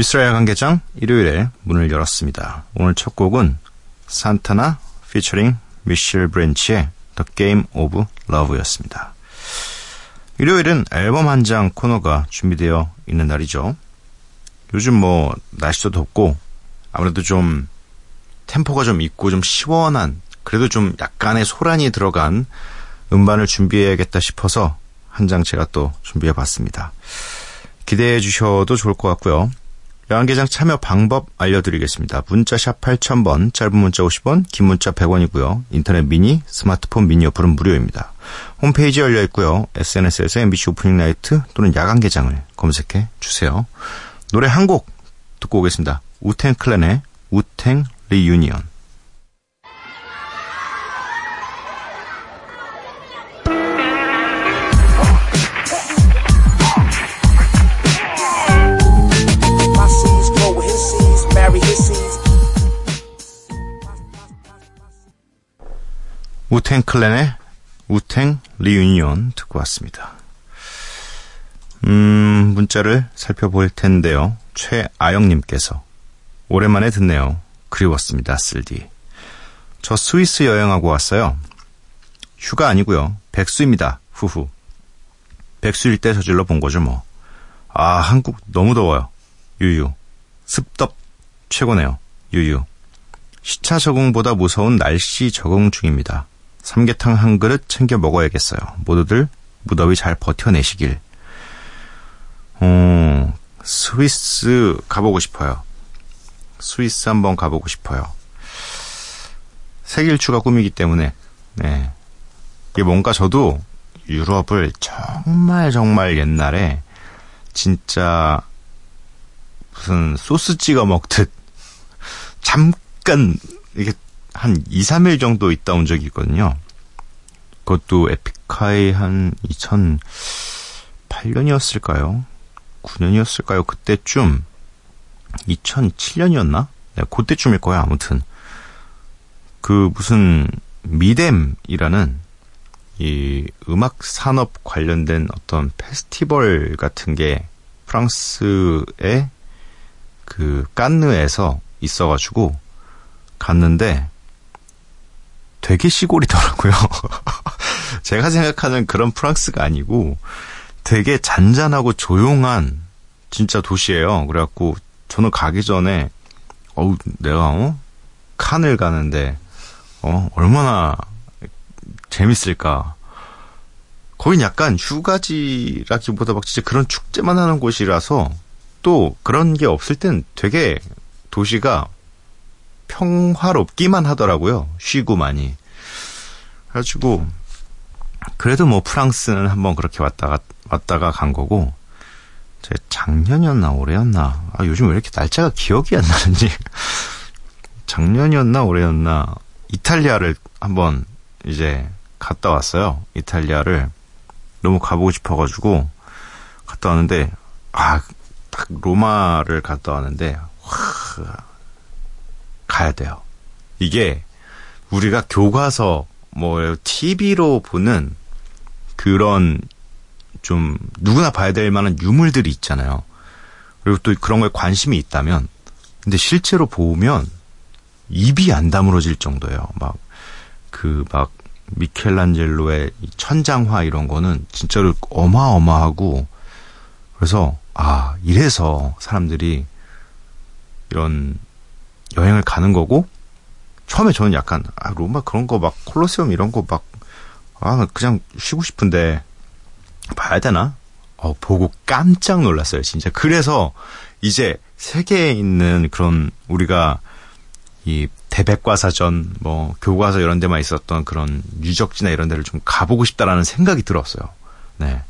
미쓰라 야간개장 일요일에 문을 열었습니다. 오늘 첫 곡은 산타나 피처링 미셸 브랜치의 The Game of Love였습니다. 일요일은 앨범 한 장 코너가 준비되어 있는 날이죠. 요즘 뭐 날씨도 덥고 아무래도 좀 템포가 좀 있고 좀 시원한 그래도 좀 약간의 소란이 들어간 음반을 준비해야겠다 싶어서 한 장 제가 또 준비해 봤습니다. 기대해 주셔도 좋을 것 같고요. 야간개장 참여 방법 알려드리겠습니다. 문자 샵 8000번, 짧은 문자 50원, 긴 문자 100원이고요. 인터넷 미니, 스마트폰 미니 어플은 무료입니다. 홈페이지 열려 있고요. SNS에서 MBC Opening Night 또는 야간 개장을 검색해 주세요. 노래 한 곡 듣고 오겠습니다. Wu-Tang Clan의 Wu-Tang Reunion. Wu-Tang Clan의 Wu-Tang Reunion 듣고 왔습니다. 음, 문자를 살펴볼 텐데요. 최아영님께서 오랜만에 듣네요. 그리웠습니다, 쓸디. 저 스위스 여행하고 왔어요. 휴가 아니고요. 백수입니다. 후후. 백수일 때 저질러 본 거죠, 뭐. 아, 한국 너무 더워요. 유유. 습덥 최고네요. 유유. 시차 적응보다 무서운 날씨 적응 중입니다. 삼계탕 한 그릇 챙겨 먹어야겠어요. 모두들 무더위 잘 버텨내시길. 어, 스위스 가보고 싶어요. 스위스 한번 가보고 싶어요. 세길추가 꿈이기 때문에, 네. 이게 뭔가 저도 유럽을 정말 정말 옛날에 진짜 무슨 소스 찍어 먹듯 잠깐 이게 한 2, 3일 정도 있다 온 적이 있거든요. 그것도 에픽하이 한 2008년이었을까요? 9년이었을까요? 그때쯤 2007년이었나? 네, 그때쯤일 거야 아무튼 그 무슨 미뎀이라는 이 음악 산업 관련된 어떤 페스티벌 같은 게 프랑스의 그 깐느에서 있어가지고 갔는데 되게 시골이더라고요. 제가 생각하는 그런 프랑스가 아니고 되게 잔잔하고 조용한 진짜 도시예요. 그래갖고 저는 가기 전에 어우 내가 어 칸을 가는데 어 얼마나 재밌을까. 거긴 약간 휴가지라기보다 막 진짜 그런 축제만 하는 곳이라서 또 그런 게 없을 땐 되게 도시가 평화롭기만 하더라고요. 쉬고 많이. 그래가지고 그래도 뭐 프랑스는 한번 그렇게 왔다가 왔다가 간 거고 제 작년이었나 올해였나 아 요즘 왜 이렇게 날짜가 기억이 안 나는지 작년이었나 올해였나 이탈리아를 한번 이제 갔다 왔어요. 이탈리아를 너무 가보고 싶어가지고 갔다 왔는데 아 딱 로마를 갔다 왔는데 와 가야 돼요. 이게 우리가 교과서 뭐 TV로 보는 그런 좀 누구나 봐야 될 만한 유물들이 있잖아요. 그리고 또 그런 거에 관심이 있다면 근데 실제로 보면 입이 안 다물어질 정도예요. 막 그 막 미켈란젤로의 이 천장화 이런 거는 진짜로 어마어마하고 그래서 아 이래서 사람들이 이런 여행을 가는 거고 처음에 저는 약간 아 로마 그런 거 막 콜로세움 이런 거 막 아 그냥 쉬고 싶은데 봐야 되나? 어, 보고 깜짝 놀랐어요, 진짜. 그래서 이제 세계에 있는 그런 우리가 이 대백과사전, 뭐 교과서 이런 데만 있었던 그런 유적지나 이런 데를 좀 가보고 싶다라는 생각이 들었어요. 네.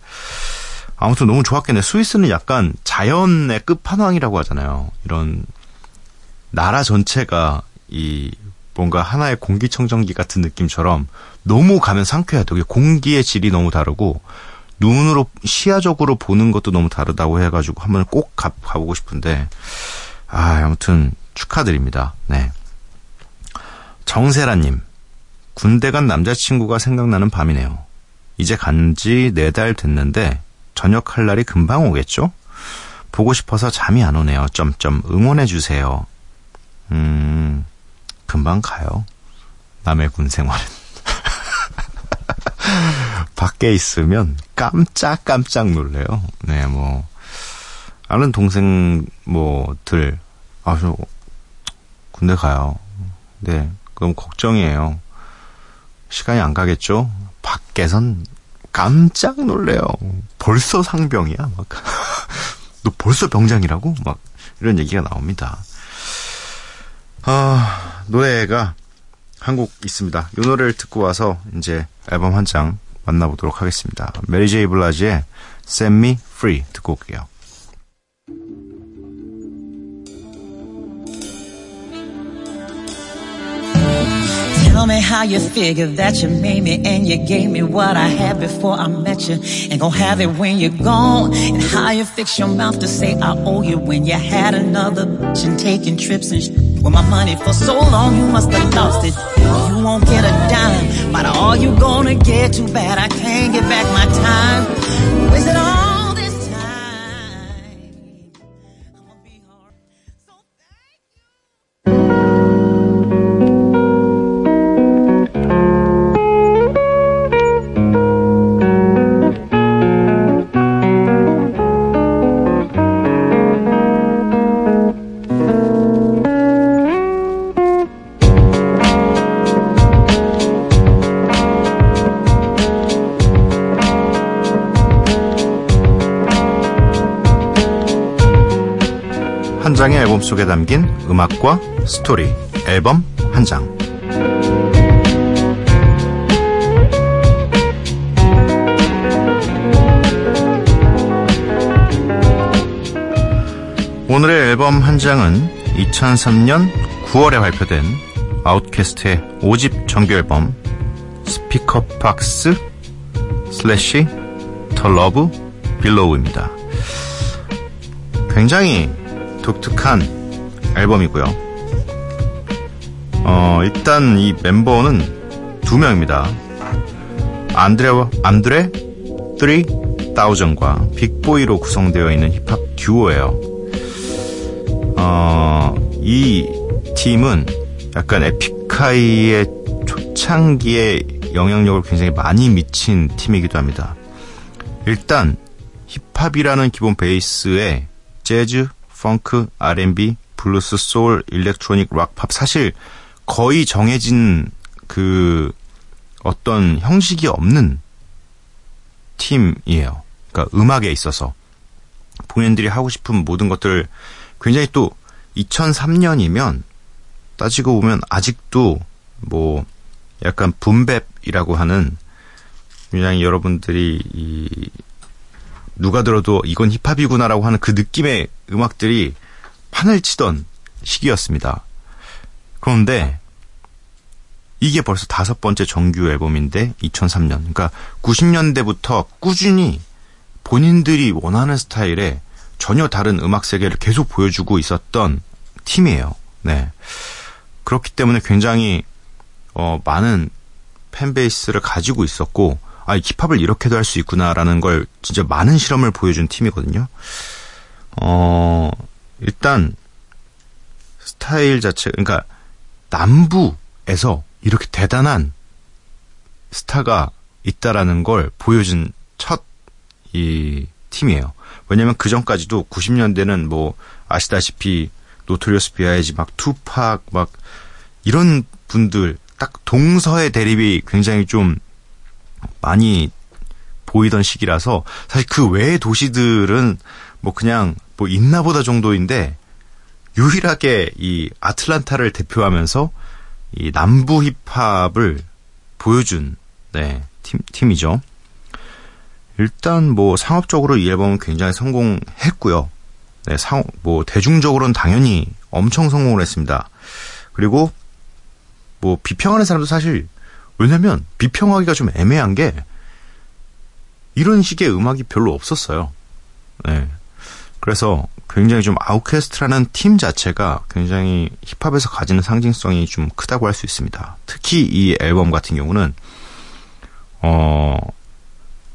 아무튼 너무 좋았겠네. 스위스는 약간 자연의 끝판왕이라고 하잖아요. 이런 나라 전체가 이 뭔가 하나의 공기청정기 같은 느낌처럼 너무 가면. 되게 공기의 질이 너무 다르고 눈으로 시야적으로 보는 것도 너무 다르다고 해가지고 한번 꼭 가, 가보고 싶은데 아 아무튼 축하드립니다. 네. 정세라님 군대 간 남자친구가 생각나는 밤이네요. 이제 간 지 네 달 됐는데 저녁 할 날이 금방 오겠죠? 보고 싶어서 잠이 안 오네요. 점점 응원해 주세요. 음, 금방 가요. 남의 군 생활은. 밖에 있으면 깜짝깜짝 놀래요. 네, 뭐, 아는 동생, 뭐, 들, 아, 저, 군대 가요. 네, 그럼 걱정이에요. 시간이 안 가겠죠? 밖에선 깜짝 놀래요. 벌써 상병이야? 막. 너 벌써 병장이라고? 막, 이런 얘기가 나옵니다. 아, 노래가 한 곡 있습니다. 이 노래를 듣고 와서 이제 앨범 한 장 만나보도록 하겠습니다. 메리 제이 블라지의 Set Me Free 듣고 올게요. Tell me how you figure that you made me and you gave me what I had before I met you. Ain't gon' have it when you're gone. And how you fix your mouth to say I owe you when you had another bitch and taking trips and sh- with my money for so long you must have lost it. You won't get a dime, but all you gonna get too bad I can't get back my time. Wasted all 한 장의 앨범 속에 담긴 음악과 스토리, 앨범 한 장. 오늘의 앨범 한 장은 2003년 9월에 발표된 OutKast의 5집 정규 앨범 Speakerboxxx slash The Love Below입니다. 굉장히 독특한 앨범이고요. 어, 일단 이 멤버는 두 명입니다. 안드레, 안드레 3000과 Big Boi로 구성되어 있는 힙합 듀오예요. 어, 이 팀은 약간 에픽하이의 초창기에 영향력을 굉장히 많이 미친 팀이기도 합니다. 일단 힙합이라는 기본 베이스에 재즈, 펑크, R&B, 블루스, 소울, 일렉트로닉, 락, 팝 사실 거의 정해진 그 어떤 형식이 없는 팀이에요. 그러니까 음악에 있어서 본인들이 하고 싶은 모든 것들을 굉장히 또 2003년이면 따지고 보면 아직도 뭐 약간 붐뱁이라고 하는 굉장히 여러분들이 이 누가 들어도 이건 힙합이구나라고 하는 그 느낌의 음악들이 판을 치던 시기였습니다. 그런데 이게 벌써 다섯 번째 정규 앨범인데 2003년. 그러니까 90년대부터 꾸준히 본인들이 원하는 스타일의 전혀 다른 음악 세계를 계속 보여주고 있었던 팀이에요. 네. 그렇기 때문에 굉장히 어, 많은 팬베이스를 가지고 있었고 아, 이 힙합을 이렇게도 할 수 있구나라는 걸 진짜 많은 실험을 보여준 팀이거든요. 어, 일단 스타일 자체 그러니까 남부에서 이렇게 대단한 스타가 있다라는 걸 보여준 첫 이 팀이에요. 왜냐면 그 전까지도 90년대는 뭐 아시다시피 노토리어스 비아이지 막 투팍 막 이런 분들 딱 동서의 대립이 굉장히 좀 많이 보이던 시기라서 사실 그 외의 도시들은 뭐 그냥 뭐 있나 보다 정도인데 유일하게 이 아틀란타를 대표하면서 이 남부 힙합을 보여준 네, 팀, 팀이죠. 일단 뭐 상업적으로 이 앨범은 굉장히 성공했고요. 네, 상, 뭐 대중적으로는 당연히 엄청 성공을 했습니다. 그리고 뭐 비평하는 사람도 사실 왜냐면 비평하기가 좀 애매한 게 이런 식의 음악이 별로 없었어요. 네. 그래서 굉장히 좀 아웃캐스트라는 팀 자체가 굉장히 힙합에서 가지는 상징성이 좀 크다고 할 수 있습니다. 특히 이 앨범 같은 경우는 어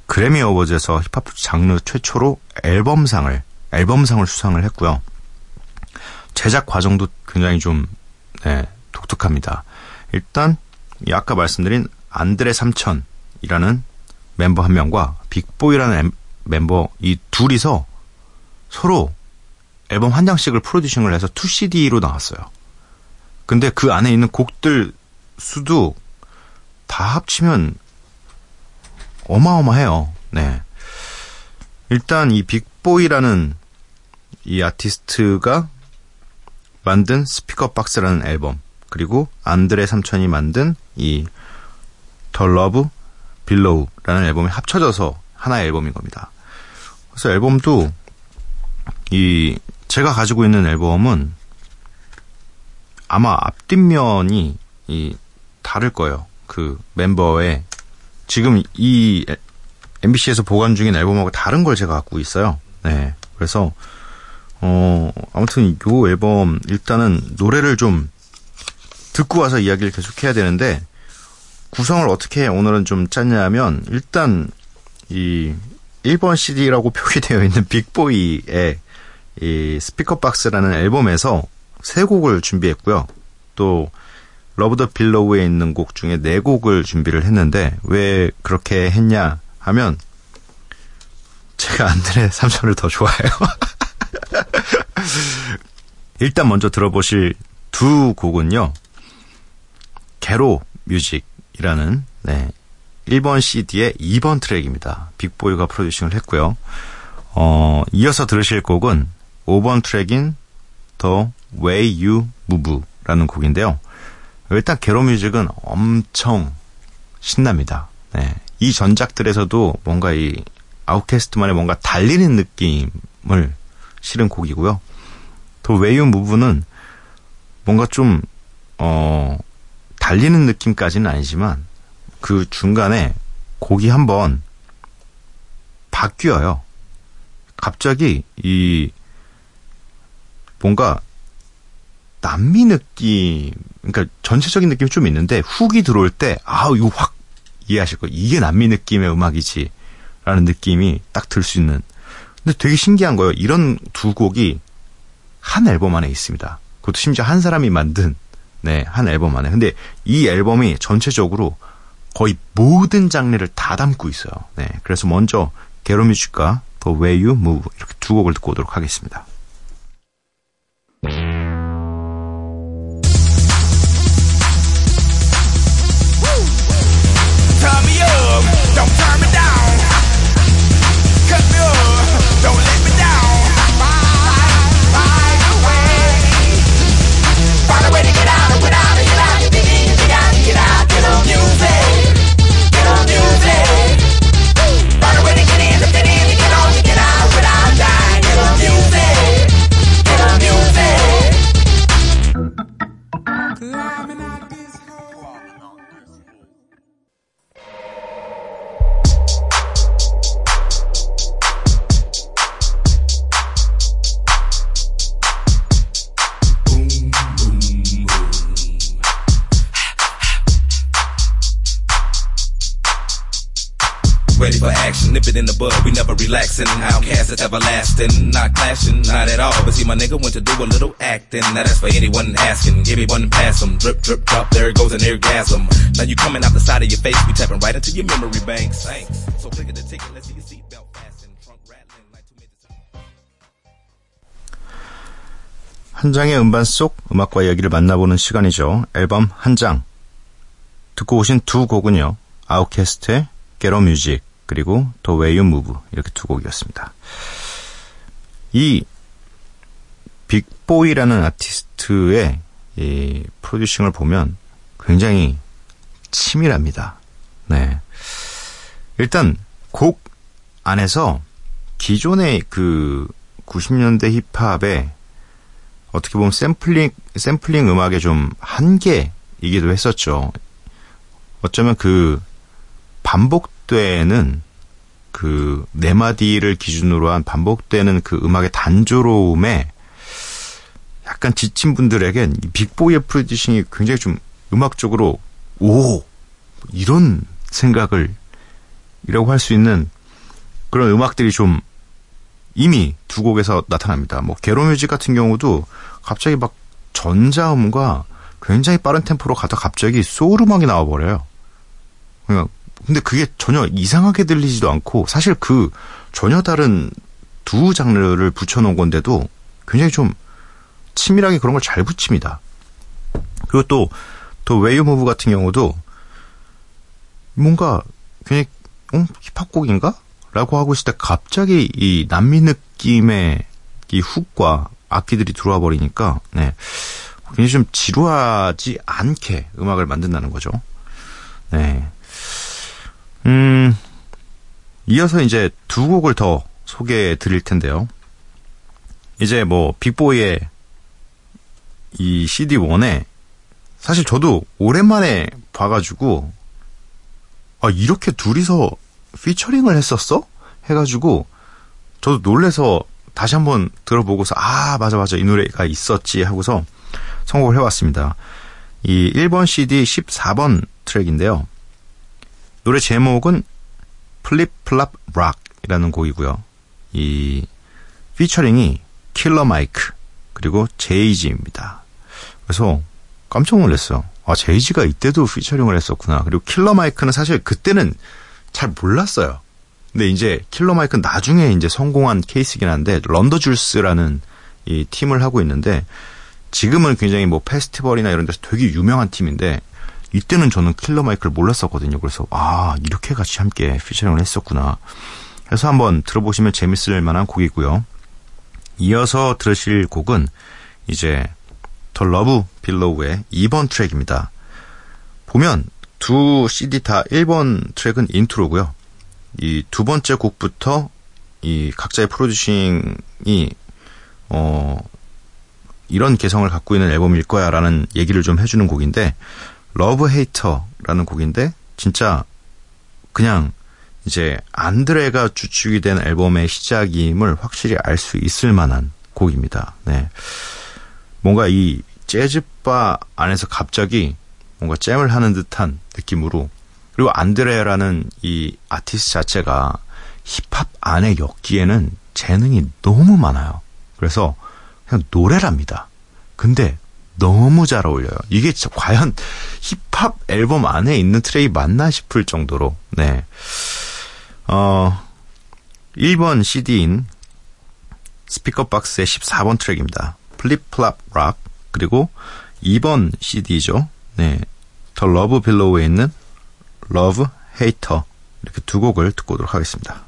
그래미 어워즈에서 힙합 장르 최초로 앨범상을 앨범상을 수상을 했고요. 제작 과정도 굉장히 좀 네, 독특합니다. 일단 이 아까 말씀드린 안드레 삼천이라는 멤버 한 명과 빅보이라는 엠- 멤버 이 둘이서 서로 앨범 한 장씩을 프로듀싱을 해서 2CD로 나왔어요. 근데 그 안에 있는 곡들 수도 다 합치면 어마어마해요. 네. 일단 이 빅보이라는 이 아티스트가 만든 Speakerboxxx라는 앨범 그리고 안드레 삼천이 만든 이 The Love Below라는 앨범이 합쳐져서 하나의 앨범인 겁니다. 그래서 앨범도 이 제가 가지고 있는 앨범은 아마 앞뒷면이 이 다를 거예요. 그 멤버의 지금 이 MBC에서 보관 중인 앨범하고 다른 걸 제가 갖고 있어요. 네. 그래서 어 아무튼 요 앨범 일단은 노래를 좀 듣고 와서 이야기를 계속해야 되는데 구성을 어떻게 오늘은 좀 짰냐면 일단 이 1번 CD라고 표기되어 있는 빅보이의 이 Speakerboxxx라는 앨범에서 세 곡을 준비했고요. 또 Love The Below에 있는 곡 중에 네 곡을 준비를 했는데 왜 그렇게 했냐 하면 제가 안드레 삼천을 더 좋아해요. 일단 먼저 들어보실 두 곡은요. Ghetto Musick이라는 네. 1번 CD의 2번 트랙입니다. 빅보이가 프로듀싱을 했고요. 어, 이어서 들으실 곡은 5번 트랙인 The Way You Move라는 곡인데요. 일단 게로 뮤직은 엄청 신납니다. 네. 이 전작들에서도 뭔가 이 아웃캐스트만의 뭔가 달리는 느낌을 실은 곡이고요. Way You Move는 뭔가 좀, 어, 달리는 느낌까지는 아니지만 그 중간에 곡이 한번 바뀌어요. 갑자기 이 뭔가 남미 느낌, 그러니까 전체적인 느낌이 좀 있는데 훅이 들어올 때 아, 이거 확 이해하실 거예요. 이게 남미 느낌의 음악이지. 라는 느낌이 딱 들 수 있는. 근데 되게 신기한 거예요. 이런 두 곡이 한 앨범 안에 있습니다. 그것도 심지어 한 사람이 만든 네, 한 앨범 안에. 근데 이 앨범이 전체적으로 거의 모든 장르를 다 담고 있어요. 네. 그래서 먼저 게로뮤직과 The Way You Move 이렇게 두 곡을 듣고 오도록 하겠습니다. Relaxing. Outcast is everlasting, not clashing, not at all. But see, my nigga went to do a little acting. Now that's for anyone asking. Give me one and pass 'em. Drip, drip, drop, there goes an orgasm. Now you coming out the side of your face, we tapping right into your memory banks. Thanks. So click at the ticket, let's see your seatbelt fasten. Trunk rattling like two minutes. 한 장의 음반 속 음악과 이야기를 만나보는 시간이죠. 앨범 한 장. 듣고 오신 두 곡은요. 아웃캐스트의 Ghetto Musick 그리고 The Way You Move 이렇게 두 곡이었습니다. 이 빅보이라는 아티스트의 이 프로듀싱을 보면 굉장히 치밀합니다. 네. 일단 곡 안에서 기존의 그 90년대 힙합의 어떻게 보면 샘플링 샘플링 음악의 좀 한계이기도 했었죠. 어쩌면 그 반복 되는 그 네 마디를 기준으로 한 반복되는 그 음악의 단조로움에 약간 지친 분들에겐 이 빅보이의 프로듀싱이 굉장히 좀 음악적으로 오 이런 생각을 이라고 할 수 있는 그런 음악들이 좀 이미 두 곡에서 나타납니다. 뭐 게로뮤직 같은 경우도 갑자기 막 전자음과 굉장히 빠른 템포로 가다 갑자기 소울 음악이 나와버려요. 그냥 근데 그게 전혀 이상하게 들리지도 않고 사실 그 전혀 다른 두 장르를 붙여놓은 건데도 굉장히 좀 치밀하게 그런 걸 잘 붙입니다. 그리고 또, 또 Way You Move 같은 경우도 뭔가 굉장히 어? 힙합곡인가? 라고 하고 있을 때 갑자기 이 남미 느낌의 이 훅과 악기들이 들어와 버리니까 네. 굉장히 좀 지루하지 않게 음악을 만든다는 거죠. 네. 음, 이어서 이제 두 곡을 더 소개해 드릴 텐데요. 이제 뭐 빅보이의 이 CD1에 사실 저도 오랜만에 봐가지고 아 이렇게 둘이서 피처링을 했었어? 해가지고 저도 놀래서 다시 한번 들어보고서 아 맞아 맞아 이 노래가 있었지 하고서 선곡을 해왔습니다. 이 1번 CD 14번 트랙인데요. 노래 제목은 Flip Flop Rock이라는 곡이고요. 이 피처링이 킬러 마이크 그리고 제이지입니다. 그래서 깜짝 놀랐어요. 아 제이지가 이때도 피처링을 했었구나. 그리고 킬러 마이크는 사실 그때는 잘 몰랐어요. 근데 이제 킬러 마이크는 나중에 이제 성공한 케이스긴 한데 Run The Jewels라는 이 팀을 하고 있는데 지금은 굉장히 뭐 페스티벌이나 이런 데서 되게 유명한 팀인데 이때는 저는 킬러 마이크를 몰랐었거든요. 그래서 아 이렇게 같이 함께 피처링을 했었구나. 그래서 한번 들어보시면 재밌을 만한 곡이고요. 이어서 들으실 곡은 이제 The Love Below의 2번 트랙입니다. 보면 두 CD 다 1번 트랙은 인트로고요. 이 두 번째 곡부터 이 각자의 프로듀싱이 어 이런 개성을 갖고 있는 앨범일 거야라는 얘기를 좀 해주는 곡인데 Love Hater라는 곡인데 진짜 그냥 이제 안드레가 주축이 된 앨범의 시작임을 확실히 알 수 있을 만한 곡입니다. 네. 뭔가 이 재즈바 안에서 갑자기 뭔가 잼을 하는 듯한 느낌으로 그리고 안드레라는 이 아티스트 자체가 힙합 안에 엮기에는 재능이 너무 많아요. 그래서 그냥 노래랍니다. 근데 너무 잘 어울려요. 이게 진짜 과연 힙합 앨범 안에 있는 트랙이 맞나 싶을 정도로, 네. 어, 1번 CD인 스피커 박스의 14번 트랙입니다. 플립 플랍 락. 그리고 2번 CD죠. 네. 더 러브 빌로우에 있는 러브 헤이터. 이렇게 두 곡을 듣고 오도록 하겠습니다.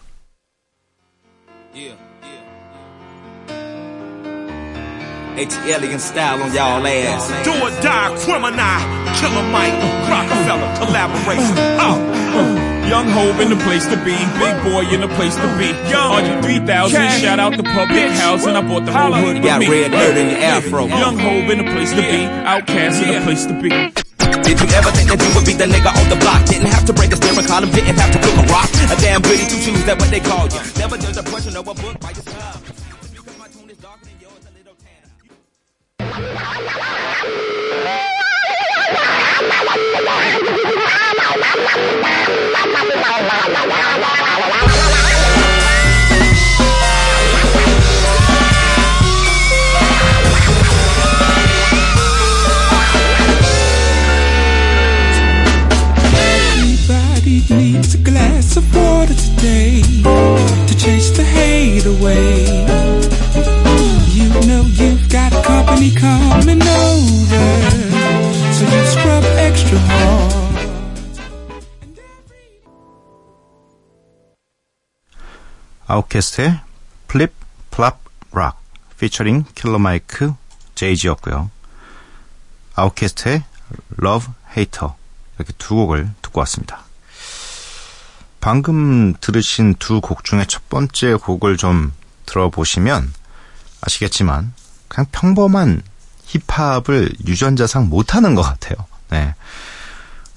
Alien style on y'all ass. Do or die, criminal, killer Mike, Rockefeller, collaboration. Oh. Young Hove in the place to be, big boy in the place to be. Young 3000, shout out the public housing. I bought the whole hood with Got me. red dirt in your afro. Young Hove in the place to be, outcast in the place to be. Did you ever think that you would be the nigga on the block? Didn't have to break a steering column, didn't have to cook a rock. A damn goody two shoes, that what they call you. Never judge a person or a book by your style. Needs a glass of water today to chase the hate away. Company coming over, so you scrub extra hard. 아웃캐스트의 플립 플랍 락 피처링 킬러 마이크 제이지였고요. 아웃캐스트의 Love Hater 이렇게 두 곡을 듣고 왔습니다. 방금 들으신 두 곡 중에 첫 번째 곡을 좀 들어보시면 아시겠지만 그냥 평범한 힙합을 유전자상 못하는 것 같아요. 네.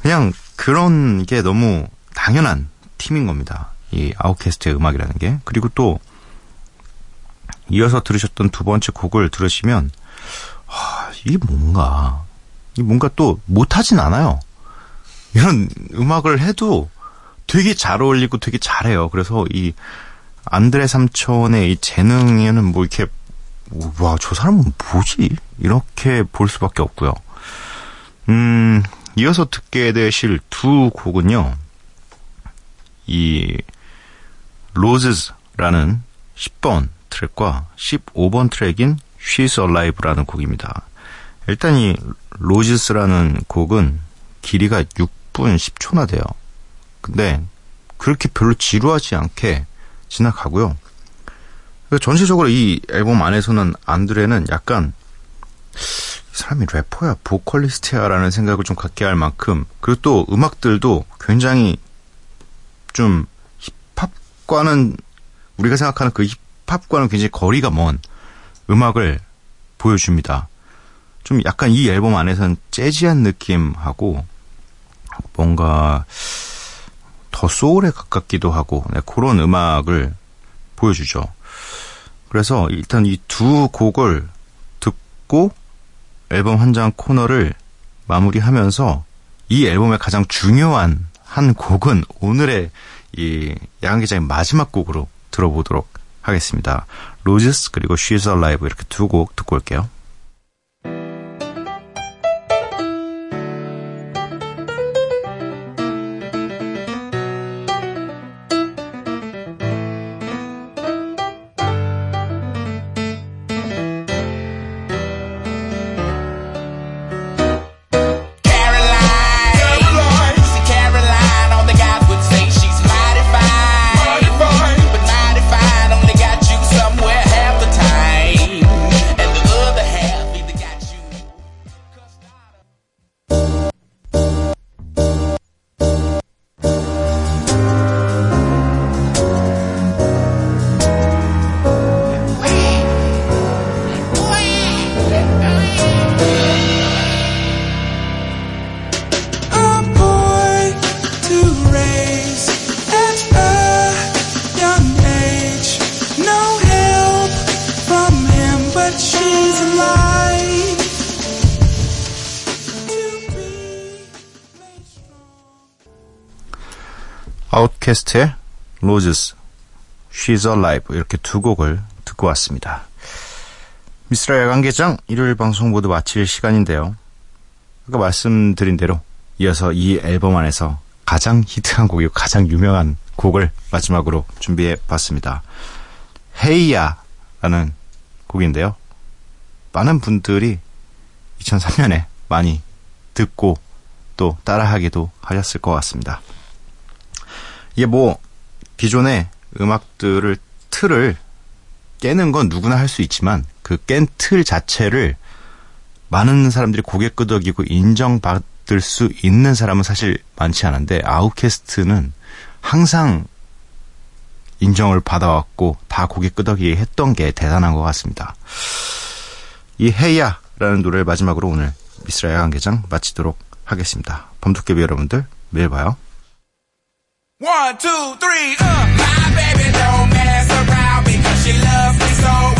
그냥 그런 게 너무 당연한 팀인 겁니다. 이 아웃캐스트의 음악이라는 게. 그리고 또 이어서 들으셨던 두 번째 곡을 들으시면 아, 이게 뭔가 이 뭔가 또 못하진 않아요. 이런 음악을 해도 되게 잘 어울리고 되게 잘해요. 그래서 이 안드레 삼촌의 이 재능에는 뭐 이렇게 와 저 사람은 뭐지 이렇게 볼 수밖에 없고요. 음 이어서 듣게 되실 두 곡은요. 이 Roses라는 10번 트랙과 15번 트랙인 She's Alive라는 곡입니다. 일단 이 Roses라는 곡은 길이가 6분 10초나 돼요. 근데 그렇게 별로 지루하지 않게 지나가고요. 전체적으로 이 앨범 안에서는 안드레는 약간 이 사람이 래퍼야, 보컬리스트야라는 생각을 좀 갖게 할 만큼 그리고 또 음악들도 굉장히 좀 힙합과는 우리가 생각하는 그 힙합과는 굉장히 거리가 먼 음악을 보여줍니다. 좀 약간 이 앨범 안에서는 재즈한 느낌하고 뭔가 더 소울에 가깝기도 하고 네, 그런 음악을 보여주죠. 그래서 일단 이 두 곡을 듣고 앨범 한 장 코너를 마무리하면서 이 앨범의 가장 중요한 한 곡은 오늘의 이 야간 기자의 마지막 곡으로 들어보도록 하겠습니다. 로즈스 그리고 She's Alive 이렇게 두 곡 듣고 올게요. 아웃캐스트의 Roses, She's Alive 이렇게 두 곡을 듣고 왔습니다. 미쓰라 야간개장 일요일 방송 모두 마칠 시간인데요. 아까 말씀드린 대로 이어서 이 앨범 안에서 가장 히트한 곡이고 가장 유명한 곡을 마지막으로 준비해 봤습니다. Hey Ya라는 곡인데요. 많은 분들이 2003년에 많이 듣고 또 따라하기도 하셨을 것 같습니다. 이게 뭐 기존의 음악들을 틀을 깨는 건 누구나 할 수 있지만 그 깬 틀 자체를 많은 사람들이 고개 끄덕이고 인정받을 수 있는 사람은 사실 많지 않은데 아웃캐스트는 항상 인정을 받아왔고 다 고개 끄덕이게 했던 게 대단한 것 같습니다. 이 헤이야라는 노래를 마지막으로 오늘 미스라의 관계장 마치도록 하겠습니다. 범도깨비 여러분들 매일 봐요. One, two, three, uh. My baby don't mess around because she loves me so.